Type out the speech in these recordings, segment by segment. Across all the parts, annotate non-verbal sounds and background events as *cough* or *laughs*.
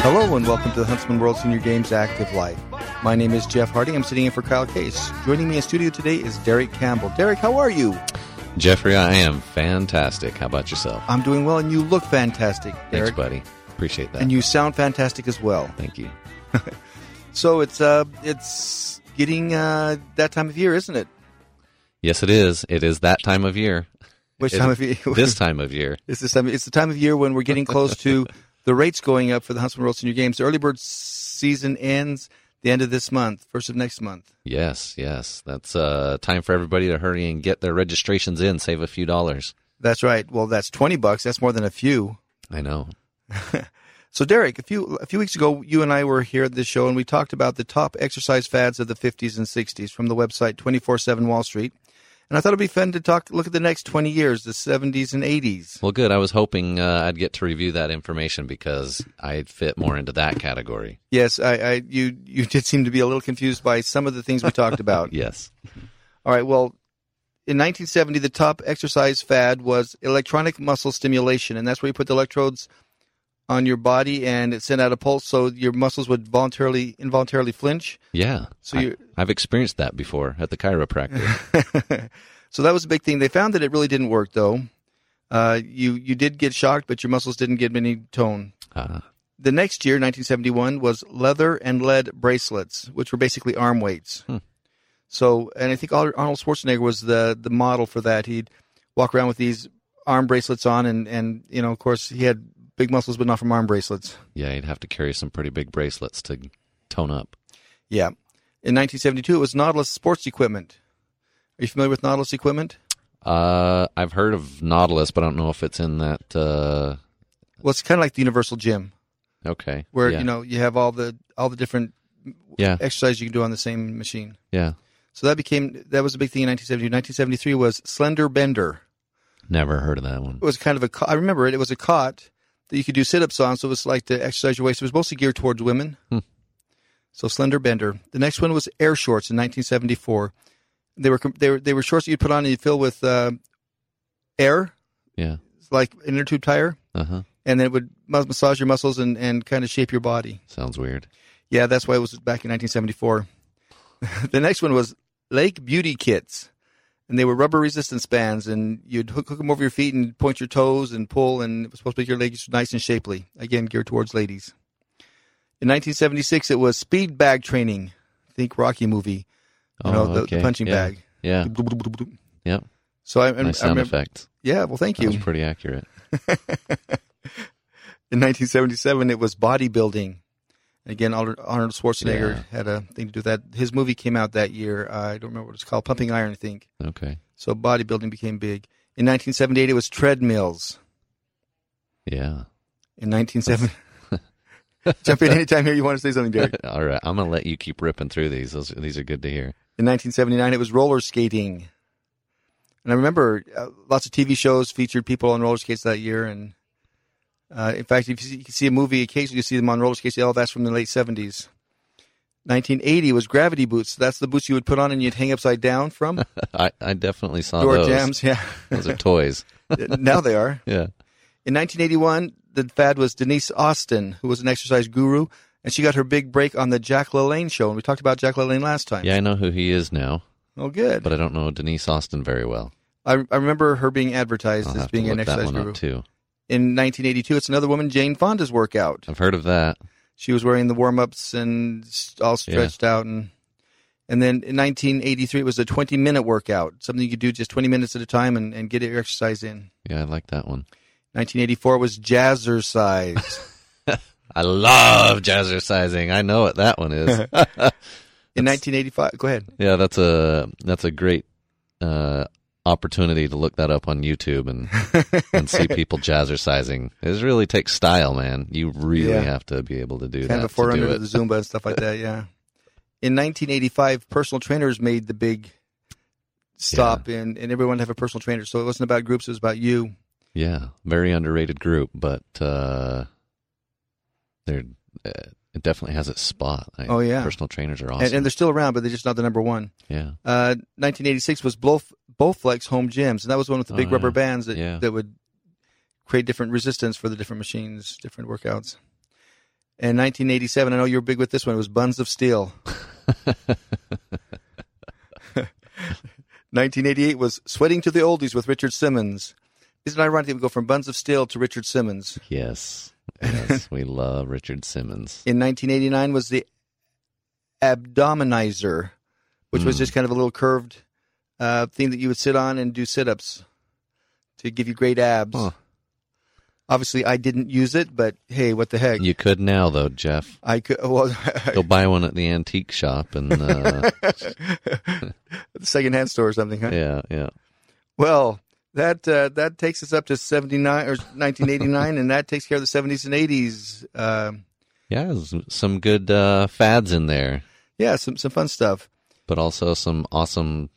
Hello and welcome to the Huntsman World Senior Games Active Life. My name is Jeff Harding. I'm sitting in for Kyle Case. Joining me in studio today is Derek Campbell. Derek, how are you? Jeffrey, I am fantastic. How about yourself? I'm doing well, and you look fantastic, Thanks, Derek. buddy. Appreciate that. And you sound fantastic as well. Thank you. *laughs* So it's uh, it's getting uh, that time of year, isn't it? Yes, it is. It is that time of year. Which time of year? *laughs* this time of year. It's this time. It's the time of year when we're getting close to the rates going up for the Huntsman World Senior Games. The early bird season ends the end of this month, first of next month. Yes, yes. That's uh, time for everybody to hurry and get their registrations in, save a few dollars. That's right. Well, that's twenty bucks. That's more than a few. I know. *laughs* So, Derek, a few a few weeks ago, you and I were here at this show, and we talked about the top exercise fads of the 50s and 60s from the website 24/7 Wall Street. And I thought it'd be fun to talk, look at the next 20 years, the 70s and 80s. Well, good. I was hoping uh, I'd get to review that information because I'd fit more into that category. Yes, I, I you you *laughs* did seem to be a little confused by some of the things we talked about. *laughs* Yes. All right. Well, in 1970, the top exercise fad was electronic muscle stimulation, and that's where you put the electrodes on your body and it sent out a pulse, so your muscles would voluntarily, involuntarily flinch. Yeah. So I, you- I've experienced that before at the chiropractor. *laughs* so that was a big thing. They found that it really didn't work, though. Uh, you you did get shocked, but your muscles didn't get any tone. uh, The next year, 1971, was leather and lead bracelets, which were basically arm weights. Hmm. So, and I think Arnold Schwarzenegger was the the model for that. He'd walk around with these arm bracelets on, and and you know, of course, he had big muscles, but not from arm bracelets. yeah, you'd have to carry some pretty big bracelets to tone up. Yeah. In 1972, it was Nautilus sports equipment. Are you familiar with Nautilus equipment? Uh, I've heard of Nautilus, but I don't know if it's in that. Uh, Well, it's kind of like the Universal Gym, okay. where yeah. you know you have all the all the different Yeah. exercises you can do on the same machine. Yeah. So that became that was a big thing in 1972. 1973 was Slender Bender. Never heard of that one. It was kind of a I remember it. It was a cot that you could do sit-ups on. So it was like to exercise your waist. It was mostly geared towards women. Hmm. So Slender Bender. The next one was Air Shorts in 1974. They were they were they were shorts that you'd put on and you'd fill with uh, air, Yeah. like an inner tube tire, Uh huh. and then it would mas- massage your muscles and, and kind of shape your body. Sounds weird. Yeah, that's why it was back in 1974. *laughs* the next one was Leg Beauty Kits. And they were rubber resistance bands, and you'd hook, hook them over your feet and point your toes and pull, and it was supposed to make your legs nice and shapely. Again, geared towards ladies. In 1976, it was speed bag training. Think Rocky movie. You know, oh, the, the punching Yeah. bag. Yeah. Yep. So I, I, Nice I sound remember, effects. Yeah, well, thank That you. was pretty accurate. *laughs* In 1977, it was bodybuilding. Again, Arnold Schwarzenegger Yeah. had a thing to do with that. His movie came out that year. Uh, I don't remember what it's called. Pumping Iron, I think. Okay. So bodybuilding became big. In 1978, it was treadmills. Yeah. In 1970, *laughs* jump in anytime here you want to say something, Derek. *laughs* All right. I'm gonna let you keep ripping through these. Those these are good to hear. In 1979, it was roller skating. And I remember uh, lots of TV shows featured people on roller skates that year. And uh, in fact, if you see, you see a movie, occasionally you see them on roller skates. Oh, that's from the late 70s. 1980 was gravity boots. That's the boots you would put on and you'd hang upside down from. *laughs* I, I definitely saw Door those. jams, yeah. Those are toys. *laughs* now they are. Yeah. In 1981, the fad was Denise Austin, who was an exercise guru, and she got her big break on the Jack LaLanne show. And we talked about Jack LaLanne last time. Yeah, I know who he is now, Oh, good. but I don't know Denise Austin very well. I, I remember her being advertised I'll as being an exercise one guru. up too. In 1982, it's another woman, Jane Fonda's workout. I've heard of that. She was wearing the warm ups and all stretched out. And and then in 1983, it was a 20 minute workout, something you could do just 20 minutes at a time and, and get your exercise in. Yeah, I like that one. 1984 was jazzercise. *laughs* I love jazzercising. I know what that one is. *laughs* in 1985, go ahead. yeah, that's a that's a great uh, opportunity to look that up on YouTube and and see *laughs* people jazzercising. It really takes style, man. You really Yeah. have to be able to do kind that. of a forerunner to to the. Zumba and stuff like that. Yeah. In 1985, personal trainers made the big stop, and, and everyone have a personal trainer. So it wasn't about groups; it was about you. Yeah, very underrated group, but uh, they're uh, it definitely has its spot. I, Oh, yeah. personal trainers are awesome. And, and they're still around, but they're just not the number one. yeah, Uh, 1986 was Blof, Bowflex home gyms, and that was one with the Oh, big rubber bands that Yeah. that would create different resistance for the different machines, different workouts. And 1987, I know you're big with this one. It was Buns of Steel. *laughs* 1988 was Sweating to the Oldies with Richard Simmons. Isn't it ironic that we go from Buns of Steel to Richard Simmons? Yes. Yes, *laughs* we love Richard Simmons. In 1989 was the Abdominizer, which was Mm. just kind of a little curved uh, thing that you would sit on and do sit-ups to give you great abs. Huh. Obviously, I didn't use it, but hey, what the heck? You could now, though, Jeff. I could. Well, Go buy one at the antique shop, and uh, *laughs* the secondhand store or something. Huh? yeah, yeah. Well, that uh, that takes us up to 79 or 1989, and that takes care of the 70s and 80s. Um Yeah, there's some good uh, fads in there, yeah, some some fun stuff. but also some awesome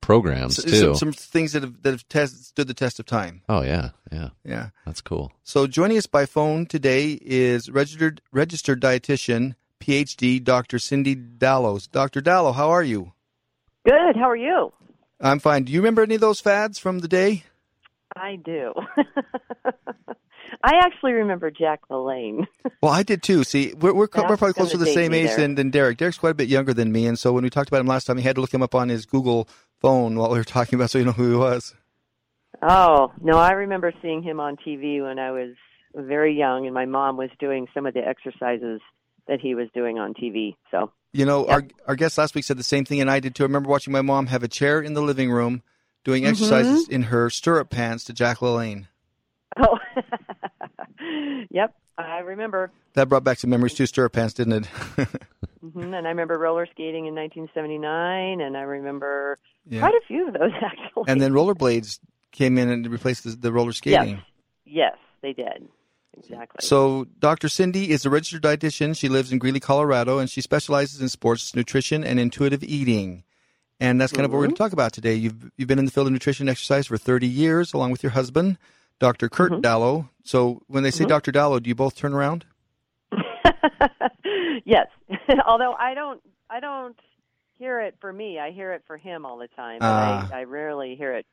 programs S- too. Some, some things that have that have test, stood the test of time. oh yeah, yeah, Yeah. that's cool. So joining us by phone today is registered registered dietitian, PhD, Dr. Cindy Dallows. Dr. Dallow, how are you? Good. How are you? I'm fine. Do you remember any of those fads from the day? I do. *laughs* I actually remember Jack LaLanne. *laughs* Well, I did too. See, we're we're, co- we're probably it's gonna close to the same age than, than Derek. Derek's quite a bit younger than me, and so when we talked about him last time, he had to look him up on his Google phone while we were talking about, so you know who he was. Oh no, I remember seeing him on TV when I was very young, and my mom was doing some of the exercises that he was doing on TV. So You know, our our guest last week said the same thing, and I did too. I remember watching my mom have a chair in the living room doing Mm-hmm. exercises in her stirrup pants to Jack LaLanne. oh, *laughs* yep, I remember. That brought back some memories too. Stirrup pants, didn't it? *laughs* hmm And I remember roller skating in 1979, and I remember yeah. quite a few of those *laughs* actually. And then rollerblades came in and replaced the, the roller skating. yes, yes, they did. Exactly. So, Dr. Cindy is a registered dietitian. She lives in Greeley, Colorado, and she specializes in sports nutrition and intuitive eating. And that's kind of what we're going to mm-hmm. talk about today. You've you've been in the field of nutrition and exercise for 30 years, along with your husband, Dr. Kurt mm-hmm. Dallow. So, when they say mm-hmm. Dr. Dallow, do you both turn around? *laughs* yes. *laughs* Although I don't I don't hear it for me. I hear it for him all the time. Ah. I, I rarely hear it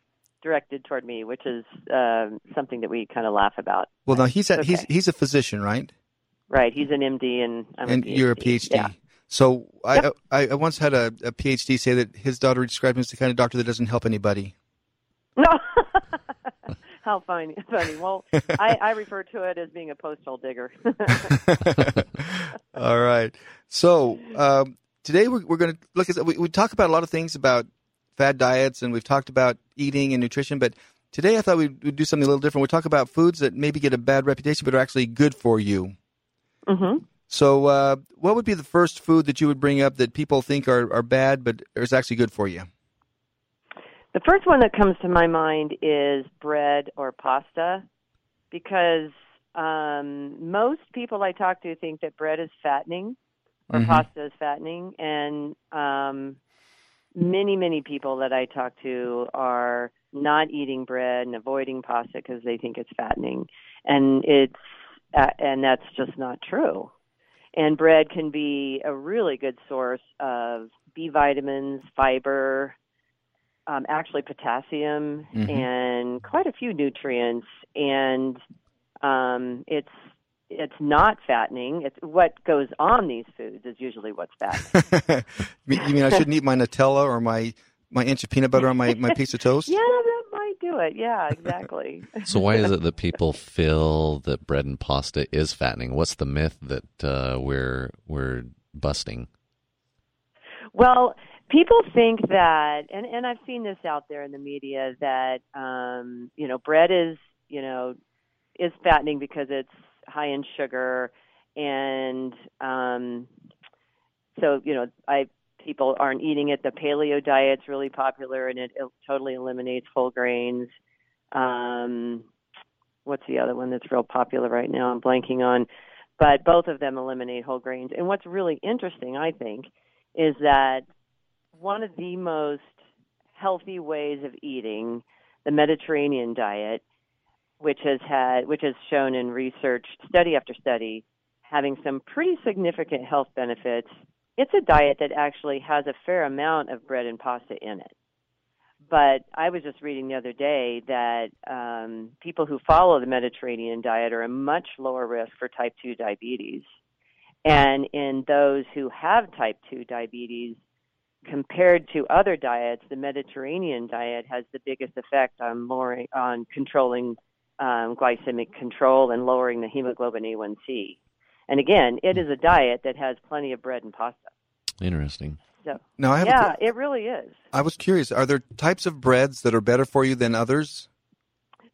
directed toward me, which is um, something that we kind of laugh about. Well, now he's a, he's Okay. he's a physician, right? Right. He's an MD and I'm and a PhD. you're a PhD. Yeah. So I, I I once had a, a PhD say that his daughter described him as the kind of doctor that doesn't help anybody. No. *laughs* How funny. Funny. Well, I, I refer to it as being a postal digger. *laughs* All right. So um, today we're, we're going to look at we, we talk about a lot of things about fad diets and we've talked about eating and nutrition, but today I thought we'd, do something a little different. We talk about foods that maybe get a bad reputation but are actually good for you. hmm So, uh, what would be the first food that you would bring up that people think are, are bad but is actually good for you? The first one that comes to my mind is bread or pasta because um, most people I talk to think that bread is fattening or Mhm. pasta is fattening, and um, many, many people that I talk to are not eating bread and avoiding pasta because they think it's fattening, and it's uh, and that's just not true. And bread can be a really good source of B vitamins, fiber, um, actually potassium, Mhm. and quite a few nutrients. And um, it's it's not fattening. It's what goes on these foods is usually what's fattening. *laughs* you mean I shouldn't eat my Nutella or my, my inch of peanut butter on my, my piece of toast? *laughs* yeah, that might do it. Yeah, exactly. *laughs* So why is it that people feel that bread and pasta is fattening? What's the myth that uh, we're we're busting? Well, people think that, and and I've seen this out there in the media that um, you know bread is you know is fattening because it's high in sugar, and um, so you know I people aren't eating it. The paleo diet's really popular, and it, it totally eliminates whole grains. Um, what's the other one that's real popular right now? I'm blanking on, but both of them eliminate whole grains. And what's really interesting, I think, is that one of the most healthy ways of eating, the Mediterranean diet, which has had which has shown in research study after study having some pretty significant health benefits. It's a diet that actually has a fair amount of bread and pasta in it. but I was just reading the other day that um, people who follow the Mediterranean diet are a much lower risk for type 2 diabetes. And in those who have type 2 diabetes, compared to other diets, the Mediterranean diet has the biggest effect on lowering, on controlling um, glycemic control and lowering the hemoglobin A1C. And again, it is a diet that has plenty of bread and pasta. Interesting. So Now I have a yeah, que- it really is. I was curious. Are there types of breads that are better for you than others?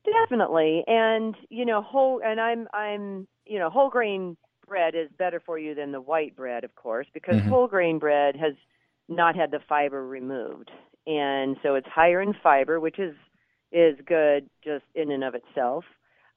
Definitely, and you know, whole and I'm I'm you know, whole grain bread is better for you than the white bread, of course, because Mhm. whole grain bread has not had the fiber removed, and so it's higher in fiber, which is is good just in and of itself.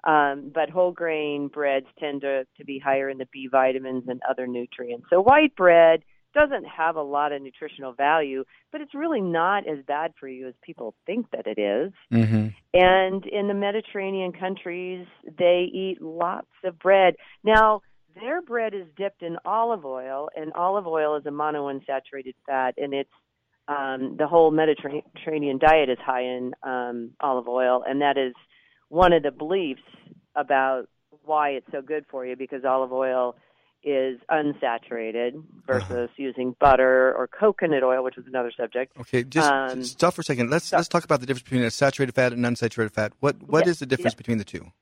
Um, but whole grain breads tend to, to be higher in the B vitamins and other nutrients. So white bread doesn't have a lot of nutritional value, but it's really not as bad for you as people think that it is. Mm-hmm. And in the Mediterranean countries, they eat lots of bread. Now, their bread is dipped in olive oil, and olive oil is a monounsaturated fat, and it's um, the whole Mediterranean diet is high in um, olive oil, and that is one of the beliefs about why it's so good for you because olive oil is unsaturated versus using butter or coconut oil, which is another subject. Okay, just Um, stop for a second. Let's let's talk about the difference between a saturated fat and unsaturated fat. What what is the difference between the two?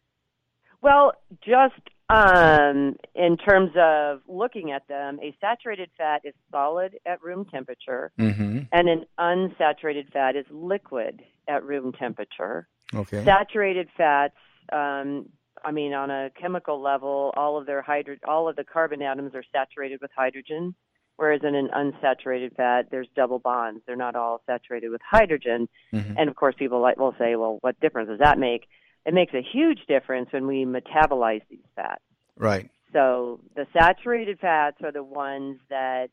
Well, just um, in terms of looking at them, a saturated fat is solid at room temperature, Mm-hmm. and an unsaturated fat is liquid at room temperature. Okay. Saturated fats, um, I mean, on a chemical level, all of their hydro- all of the carbon atoms are saturated with hydrogen, whereas in an unsaturated fat, there's double bonds. They're not all saturated with hydrogen. Mhm. And of course, people like will say, "Well, what difference does that make?" It makes a huge difference when we metabolize these fats. Right. So the saturated fats are the ones that,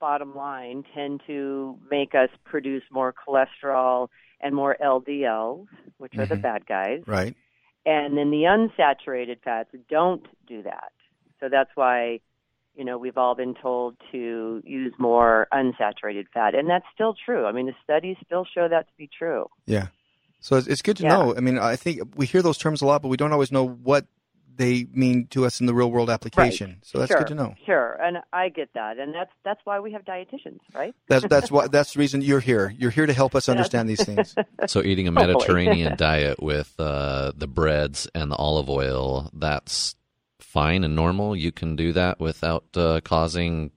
bottom line, tend to make us produce more cholesterol and more LDLs, which are the Mhm. bad guys. Right. And then the unsaturated fats don't do that. So that's why, you know, we've all been told to use more unsaturated fat. And that's still true. I mean, the studies still show that to be true. Yeah. So it's, it's good to Yeah. know. I mean, I think we hear those terms a lot, but we don't always know what they mean to us in the real world application. So that's sure, good to know. Sure. And I get that. And that's that's why we have dietitians, right? That's that's why that's the reason you're here. You're here to help us understand these things. *laughs* So eating a Mediterranean *laughs* diet with uh, the breads and the olive oil, that's fine and normal. You can do that without uh, causing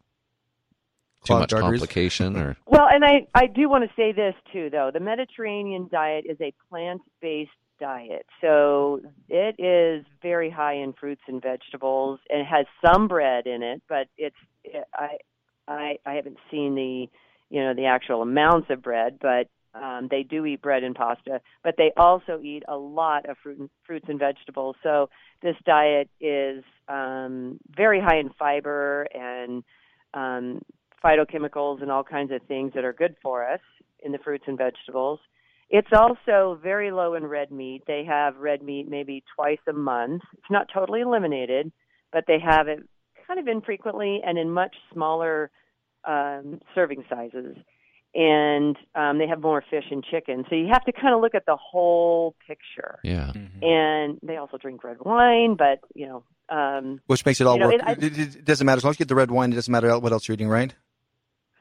too much arteries? complication or *laughs* Well, and I, I do want to say this too, though. The Mediterranean diet is a plant based diet. So it is very high in fruits and vegetables and has some bread in it, but it's, it, I, I, I haven't seen the, you know, the actual amounts of bread, but um, they do eat bread and pasta, but they also eat a lot of fruit and, fruits and vegetables. So this diet is um, very high in fiber and um, phytochemicals and all kinds of things that are good for us in the fruits and vegetables. It's also very low in red meat. They have red meat maybe twice a month. It's not totally eliminated, but they have it kind of infrequently and in much smaller um, serving sizes. And um, they have more fish and chicken. So you have to kind of look at the whole picture. yeah. And they also drink red wine, but, you know, um, Which makes it all You know, work. it- I- It, it, it doesn't matter as long as you get the red wine. It doesn't matter what else you're eating, right?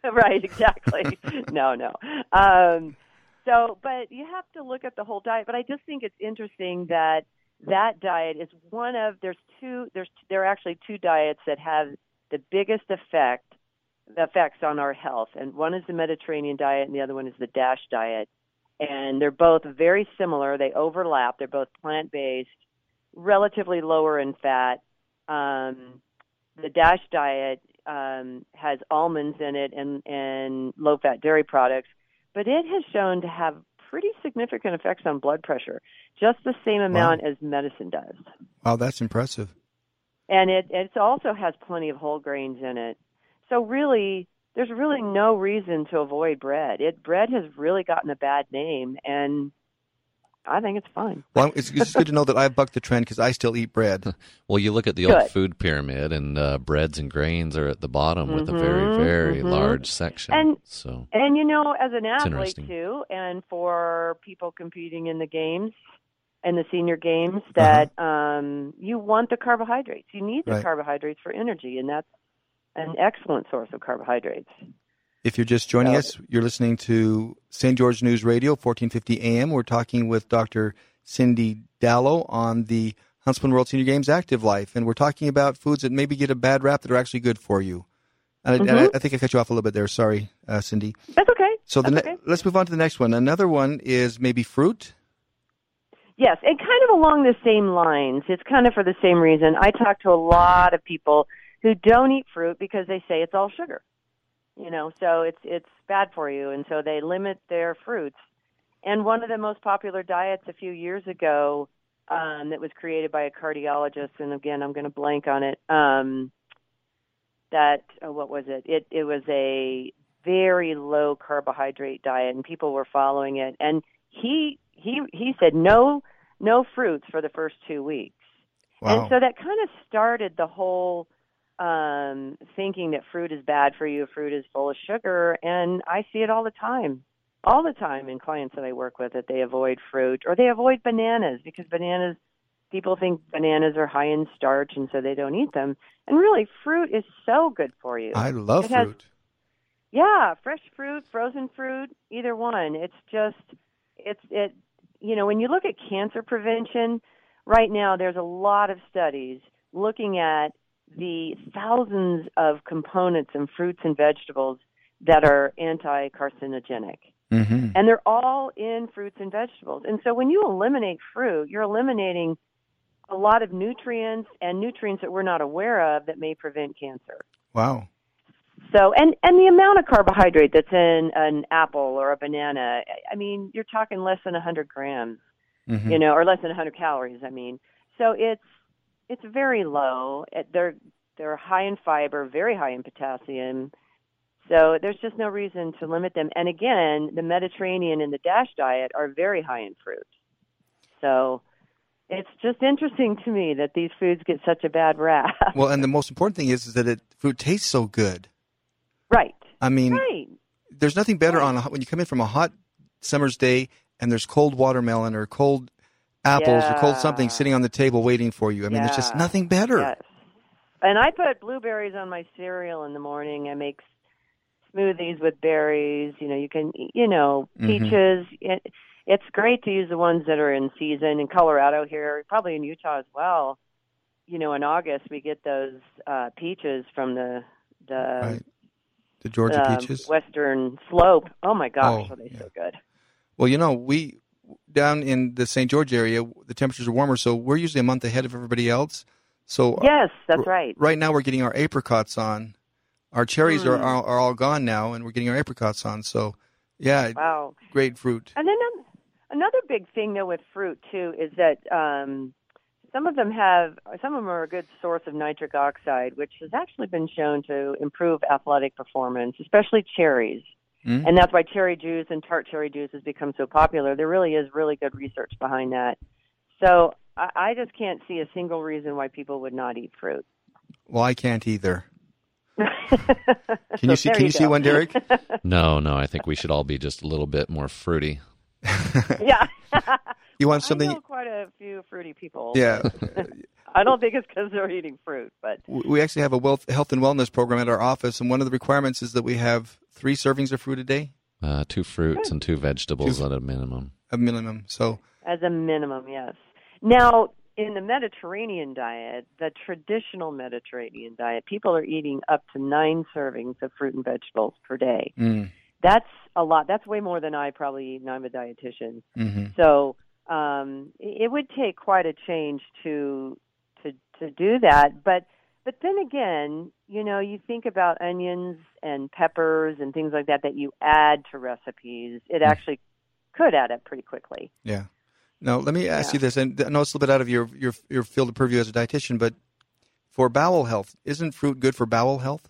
*laughs* right, exactly. no, no. Um, so, but you have to look at the whole diet. But I just think it's interesting that that diet is one of there's two there's there are actually two diets that have the biggest effect the effects on our health, and one is the Mediterranean diet, and the other one is the DASH diet. And they're both very similar. They overlap. They're both plant based, relatively lower in fat. Um, the DASH diet um, has almonds in it and, and low fat dairy products, but it has shown to have pretty significant effects on blood pressure, just the same amount as medicine does. Wow, that's impressive. And it, it also has plenty of whole grains in it. So really, there's really no reason to avoid bread. It bread has really gotten a bad name, and I think it's fine. Well, it's, it's good to know that I've bucked the trend because I still eat bread. *laughs* Well, you look at the old food pyramid, and uh, breads and grains are at the bottom with a very, very mhm. large section. And- so, And you know, as an athlete too, and for people competing in the games and the senior games, Uh-huh. that um, you want the carbohydrates. You need the Right. carbohydrates for energy, and that's an excellent source of carbohydrates. If you're just joining So- us, you're listening to St. George News Radio, 1450 AM. We're talking with Dr. Cindy Dallow on the Huntsman World Senior Games Active Life, and we're talking about foods that maybe get a bad rap that are actually good for you. And, I, and I. I think I cut you off a little bit there. Sorry, uh, Cindy. That's okay. So the That's ne- okay. let's move on to the next one. Another one is maybe fruit. Yes, and kind of along the same lines. It's kind of for the same reason. I talk to a lot of people who don't eat fruit because they say it's all sugar. You know, so it's it's bad for you and so they limit their fruits. And one of the most popular diets a few years ago um that was created by a cardiologist and again I'm going to blank on it. Um that uh, what was it? It it was a very low carbohydrate diet and people were following it and he he he said no no fruits for the first 2 weeks. Wow. And so that kind of started the whole um thinking that fruit is bad for you, fruit is full of sugar and I see it all the time. All the time in clients that I work with that they avoid fruit or they avoid bananas because bananas people think bananas are high in starch and so they don't eat them. And really fruit is so good for you. I love has- fruit. Yeah, fresh fruit, frozen fruit, either one. It's just it's it you know, when you look at cancer prevention, right now there's a lot of studies looking at the thousands of components in fruits and vegetables that are anti-carcinogenic. hmm And they're all in fruits and vegetables. And so when you eliminate fruit, you're eliminating a lot of nutrients and nutrients that we're not aware of that may prevent cancer. Wow. So, and and the amount of carbohydrate that's in an apple or a banana, I- mean, you're talking less than 100 grams, hmm you know, or less than 100 calories. I mean, so it's it's very low. They're they're high in fiber, very high in potassium. So there's just no reason to limit them. And again, the Mediterranean and the DASH diet are very high in fruit. So it's just interesting to me that these foods get such a bad rap. Well, and the most important thing is, is that it fruit tastes so good. right. I mean, Right. there's nothing better Right. on a, when you come in from a hot summer's day and there's cold watermelon or cold apples or cold something sitting on the table waiting for you. I mean, there's just nothing better. Yes. And I put blueberries on my cereal in the morning. I make smoothies with berries. You know, you can, you know, Mhm. peaches. It, it's great to use the ones that are in season. In Colorado here, probably in Utah as well. You know, in August we get those uh peaches from the the Right. The Georgia um, peaches. western slope. Oh my gosh, Oh, are they yeah. so good? Well, you know, we down in the St. George area, the temperatures are warmer, so we're usually a month ahead of everybody else. So Yes, that's right. right now we're getting our apricots on. Our cherries are, Mm. are are all gone now, and we're getting our apricots on. So, yeah, Wow. great fruit. And then um, another big thing though with fruit too is that um, some of them have some of them are a good source of nitric oxide, which has actually been shown to improve athletic performance, especially cherries. Mm. And that's why cherry juice and tart cherry juice has become so popular. There really is really good research behind that. So I, I just can't see a single reason why people would not eat fruit. Well, I can't either. can *laughs* Can you see? Can you see one, Derek? *laughs* no, no, I think we should all be just a little bit more fruity. yeah. *laughs* You want I something? know quite a few fruity people. Yeah. I don't think it's because they're eating fruit, but we actually have a wealth, health and wellness program at our office, and one of the requirements is that we have three servings of fruit a day, Uh, two fruits and two vegetables at a minimum. a minimum. So, as a minimum, yes. Now, in the Mediterranean diet, the traditional Mediterranean diet, people are eating up to nine servings of fruit and vegetables per day. mm, That's a lot. That's way more than I probably eat, and I'm a dietitian. hmm So um, it it would take quite a change to to do that. But but then again, you know, you think about onions and peppers and things like that that you add to recipes. It actually could add up pretty quickly. yeah. Now, let me ask Yeah. you this, and I know it's a little bit out of your, your your field of purview as a dietitian, but for bowel health, isn't fruit good for bowel health?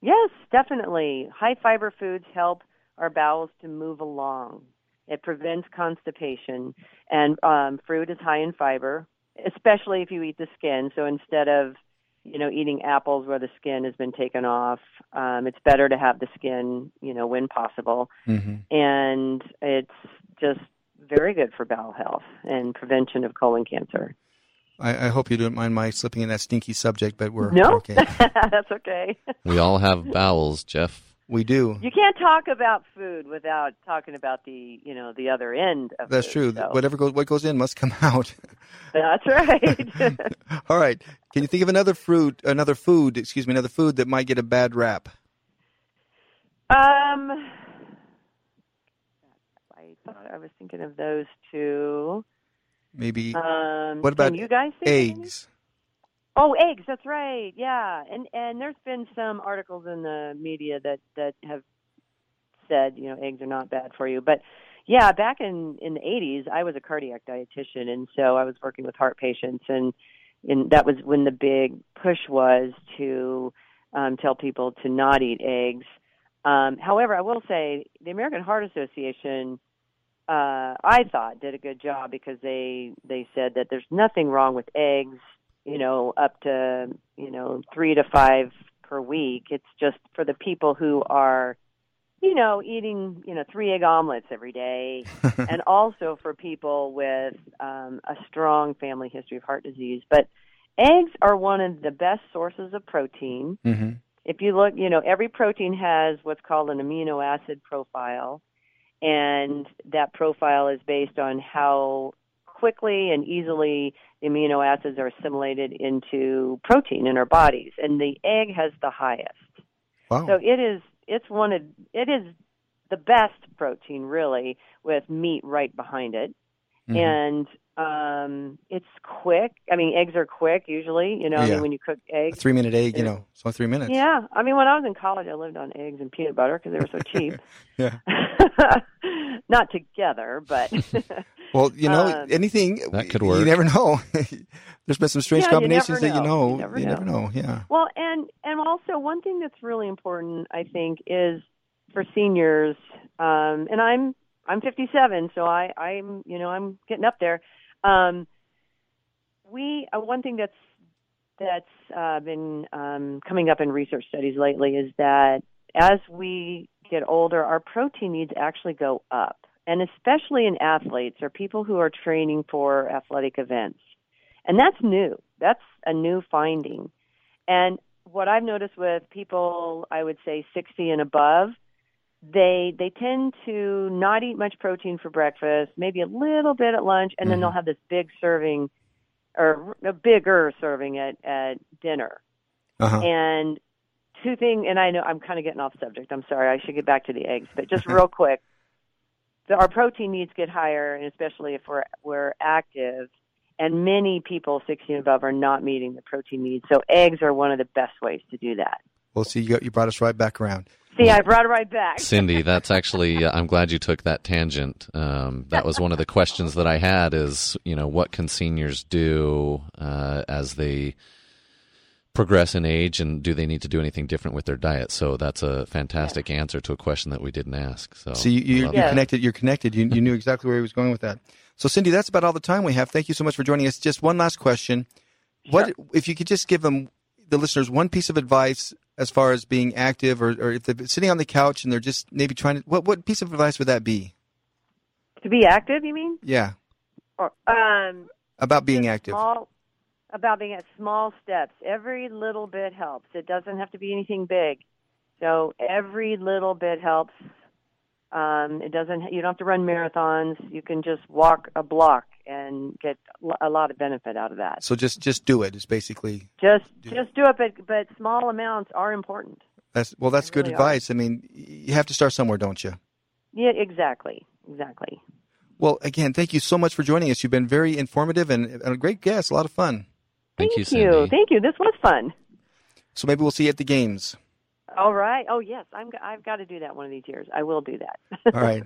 Yes, definitely. High fiber foods help our bowels to move along. It prevents constipation, and um, fruit is high in fiber, especially if you eat the skin. So instead of you know eating apples where the skin has been taken off, um, it's better to have the skin you know when possible, hmm and it's just very good for bowel health and prevention of colon cancer. I, I hope you don't mind my slipping in that stinky subject, but we're No, okay. *laughs* that's okay. We all have bowels, Jeff. We do. You can't talk about food without talking about the you know the other end of That's food, true. so- Whatever goes, what goes in must come *laughs* out. That's right. *laughs* All right. Can you think of another fruit, another food, excuse me, another food that might get a bad rap? um, I thought I was thinking of those two. Maybe Um, What about you guys eggs. Oh, eggs. That's right. Yeah, and and there's been some articles in the media that that have said you know eggs are not bad for you, but yeah, back in in the 80s, I was a cardiac dietitian, and so I was working with heart patients, and and that was when the big push was to um, tell people to not eat eggs. Um, however, I will say the American Heart Association, uh, I thought, did a good job because they they said that there's nothing wrong with eggs, you know, up to you know three to five per week. It's just for the people who are, you know, eating you know three egg omelets every day, *laughs* and also for people with um, a strong family history of heart disease. But eggs are one of the best sources of protein hmm if you look, you know, every protein has what's called an amino acid profile, and that profile is based on how quickly and easily the amino acids are assimilated into protein in our bodies, and the egg has the highest. Wow. So it is it's one of it is the best protein really with meat right behind it. Mhm. And um it's quick. I mean eggs are quick usually, you know, I mean when you cook a eggs three minute egg, you know, so three minutes. yeah, I mean, when I was in college, I lived on eggs and peanut butter because they were so cheap. *laughs* Yeah. *laughs* Not together, but *laughs* Well, you know, Um, anything That could work. You never know. There's been some strange Yeah, combinations never that you know. know. You never know. Yeah. well, and and also one thing that's really important, I think, is for seniors. Um, and I'm I'm 57, so I I'm you know I'm getting up there. Um, we uh, one thing that's that's uh, been um, coming up in research studies lately is that as we get older, our protein needs actually go up, and especially in athletes or people who are training for athletic events. And that's new. That's a new finding. And what I've noticed with people, I would say 60 and above, they they tend to not eat much protein for breakfast, maybe a little bit at lunch, and then Mhm. they'll have this big serving or a bigger serving at at dinner. Uh-huh. And two thing, and I know I'm kind of getting off subject. I'm sorry. I should get back to the eggs, but just *laughs* real quick, the, our protein needs get higher, and especially if we're we're active. And many people 60 and above are not meeting the protein needs. So eggs are one of the best ways to do that. Well, see, you, got, you brought us right back around. See, I brought it right back. Cindy, that's actually, uh, I'm glad you took that tangent. Um, that was one of the questions that I had is, you know, what can seniors do uh, as they progress in age and do they need to do anything different with their diet? So that's a fantastic answer to a question that we didn't ask. So, So you, I you, love you're that. connected. You're connected. You, you knew exactly where he was going with that. So, Cindy, that's about all the time we have. Thank you so much for joining us. Just one last question. What if you could just give them the listeners one piece of advice as far as being active, or, or if they're sitting on the couch and they're just maybe trying to what what piece of advice would that be? To be active, you mean? Yeah, Or um, about being active. Small, about being at small steps. Every little bit helps. It doesn't have to be anything big. So every little bit helps. Um, it doesn't. You don't have to run marathons. You can just walk a block and get a lot of benefit out of that. So just just do it. It's basically Just Do- just do it, but but small amounts are important. that's well, that's They good really are. advice. I mean, you have to start somewhere, don't you? Yeah, exactly, exactly. Well, again, thank you so much for joining us. You've been very informative and, and a great guest. A lot of fun. Thank you, you, Cindy. thank you. This was fun. So maybe we'll see you at the games. All right. Oh yes, I'm. I've got to do that one of these years. I will do that. All right.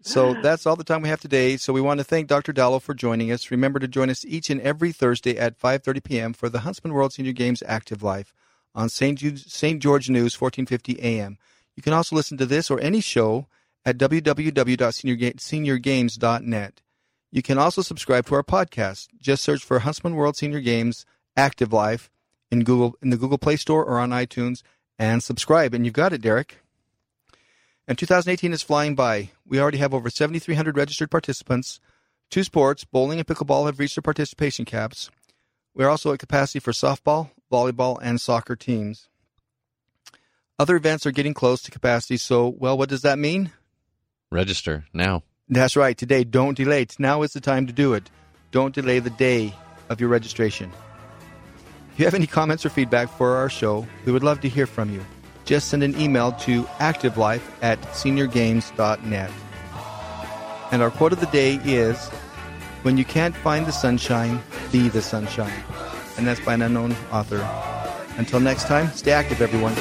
So that's all the time we have today. So we want to thank Dr. Dallow for joining us. Remember to join us each and every Thursday at 5:30 p.m. for the Huntsman World Senior Games Active Life on St. St. George News 1450 AM. You can also listen to this or any show at www.seniorgames.net. You can also subscribe to our podcast. Just search for Huntsman World Senior Games Active Life in Google in the Google Play Store or on iTunes and subscribe. And you've got it, Derek. And 2018 is flying by. We already have over 7,300 registered participants. Two sports, bowling and pickleball, have reached their participation caps. We are also at capacity for softball, volleyball, and soccer teams. Other events are getting close to capacity, so, well, what does that mean? Register now. That's right. Today, don't delay. Now is the time to do it. Don't delay the day of your registration. If you have any comments or feedback for our show, we would love to hear from you. Just send an email to activelife at seniorgames.net. And our quote of the day is When you can't find the sunshine, be the sunshine. And that's by an unknown author. Until next time, stay active, everyone.